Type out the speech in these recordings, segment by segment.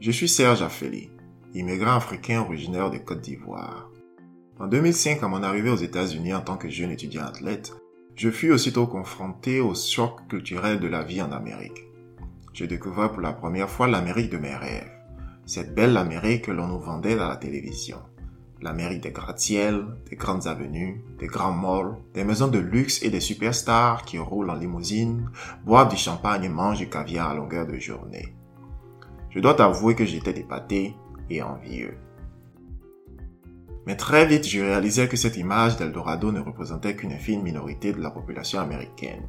Je suis Serge Affeli, immigrant africain originaire de Côte d'Ivoire. En 2005, à mon arrivée aux États-Unis en tant que jeune étudiant athlète, je fus aussitôt confronté au choc culturel de la vie en Amérique. Je découvrais pour la première fois l'Amérique de mes rêves, cette belle Amérique que l'on nous vendait à la télévision. L'Amérique des gratte-ciels, des grandes avenues, des grands malls, des maisons de luxe et des superstars qui roulent en limousine, boivent du champagne et mangent du caviar à longueur de journée. Je dois t'avouer que j'étais épaté et envieux. Mais très vite, je réalisais que cette image d'Eldorado ne représentait qu'une infime minorité de la population américaine.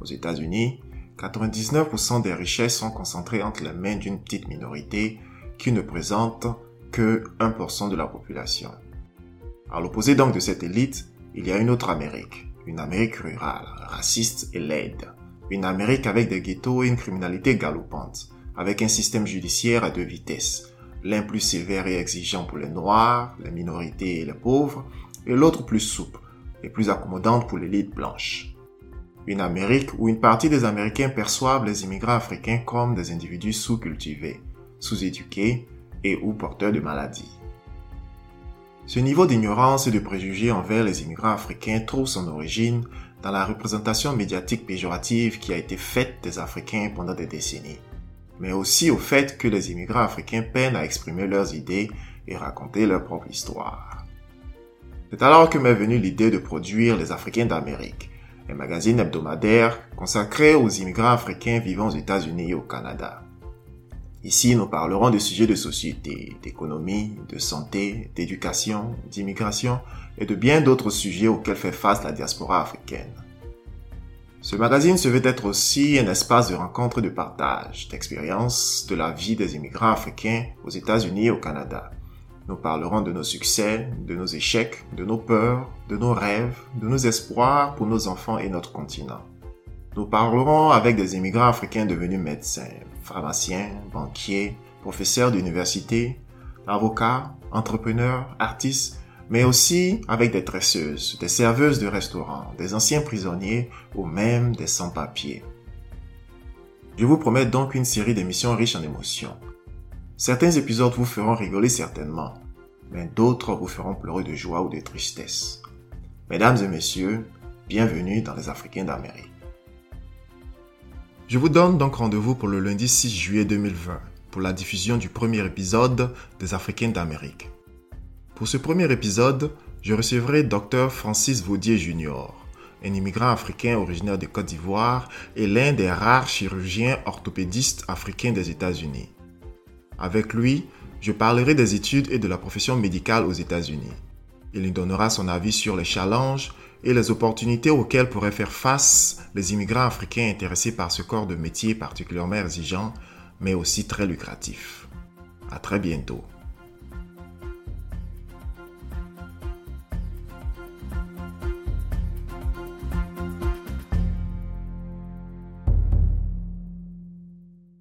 Aux États-Unis, 99% des richesses sont concentrées entre les mains d'une petite minorité qui ne présente que 1% de la population. À l'opposé donc de cette élite, il y a une autre Amérique, une Amérique rurale, raciste et laide, une Amérique avec des ghettos et une criminalité galopante, avec un système judiciaire à deux vitesses, l'un plus sévère et exigeant pour les noirs, les minorités et les pauvres, et l'autre plus souple et plus accommodante pour l'élite blanche. Une Amérique où une partie des Américains perçoivent les immigrants africains comme des individus sous-cultivés, sous-éduqués et ou porteurs de maladies. Ce niveau d'ignorance et de préjugés envers les immigrants africains trouve son origine dans la représentation médiatique péjorative qui a été faite des Africains pendant des décennies mais aussi au fait que les immigrants africains peinent à exprimer leurs idées et raconter leur propre histoire. C'est alors que m'est venue l'idée de produire Les Africains d'Amérique, un magazine hebdomadaire consacré aux immigrants africains vivant aux États-Unis et au Canada. Ici, nous parlerons de sujets de société, d'économie, de santé, d'éducation, d'immigration et de bien d'autres sujets auxquels fait face la diaspora africaine. Ce magazine se veut être aussi un espace de rencontre et de partage, d'expérience de la vie des immigrants africains aux États-Unis et au Canada. Nous parlerons de nos succès, de nos échecs, de nos peurs, de nos rêves, de nos espoirs pour nos enfants et notre continent. Nous parlerons avec des immigrants africains devenus médecins, pharmaciens, banquiers, professeurs d'université, avocats, entrepreneurs, artistes, mais aussi avec des tresseuses, des serveuses de restaurants, des anciens prisonniers ou même des sans-papiers. Je vous promets donc une série d'émissions riches en émotions. Certains épisodes vous feront rigoler certainement, mais d'autres vous feront pleurer de joie ou de tristesse. Mesdames et messieurs, bienvenue dans les Africains d'Amérique. Je vous donne donc rendez-vous pour le lundi 6 juillet 2020 pour la diffusion du premier épisode des Africains d'Amérique. Pour ce premier épisode, je recevrai Dr Francis Vaudier Jr., un immigrant africain originaire de Côte d'Ivoire et l'un des rares chirurgiens orthopédistes africains des États-Unis. Avec lui, je parlerai des études et de la profession médicale aux États-Unis. Il nous donnera son avis sur les challenges et les opportunités auxquelles pourraient faire face les immigrants africains intéressés par ce corps de métier particulièrement exigeant, mais aussi très lucratif. À très bientôt.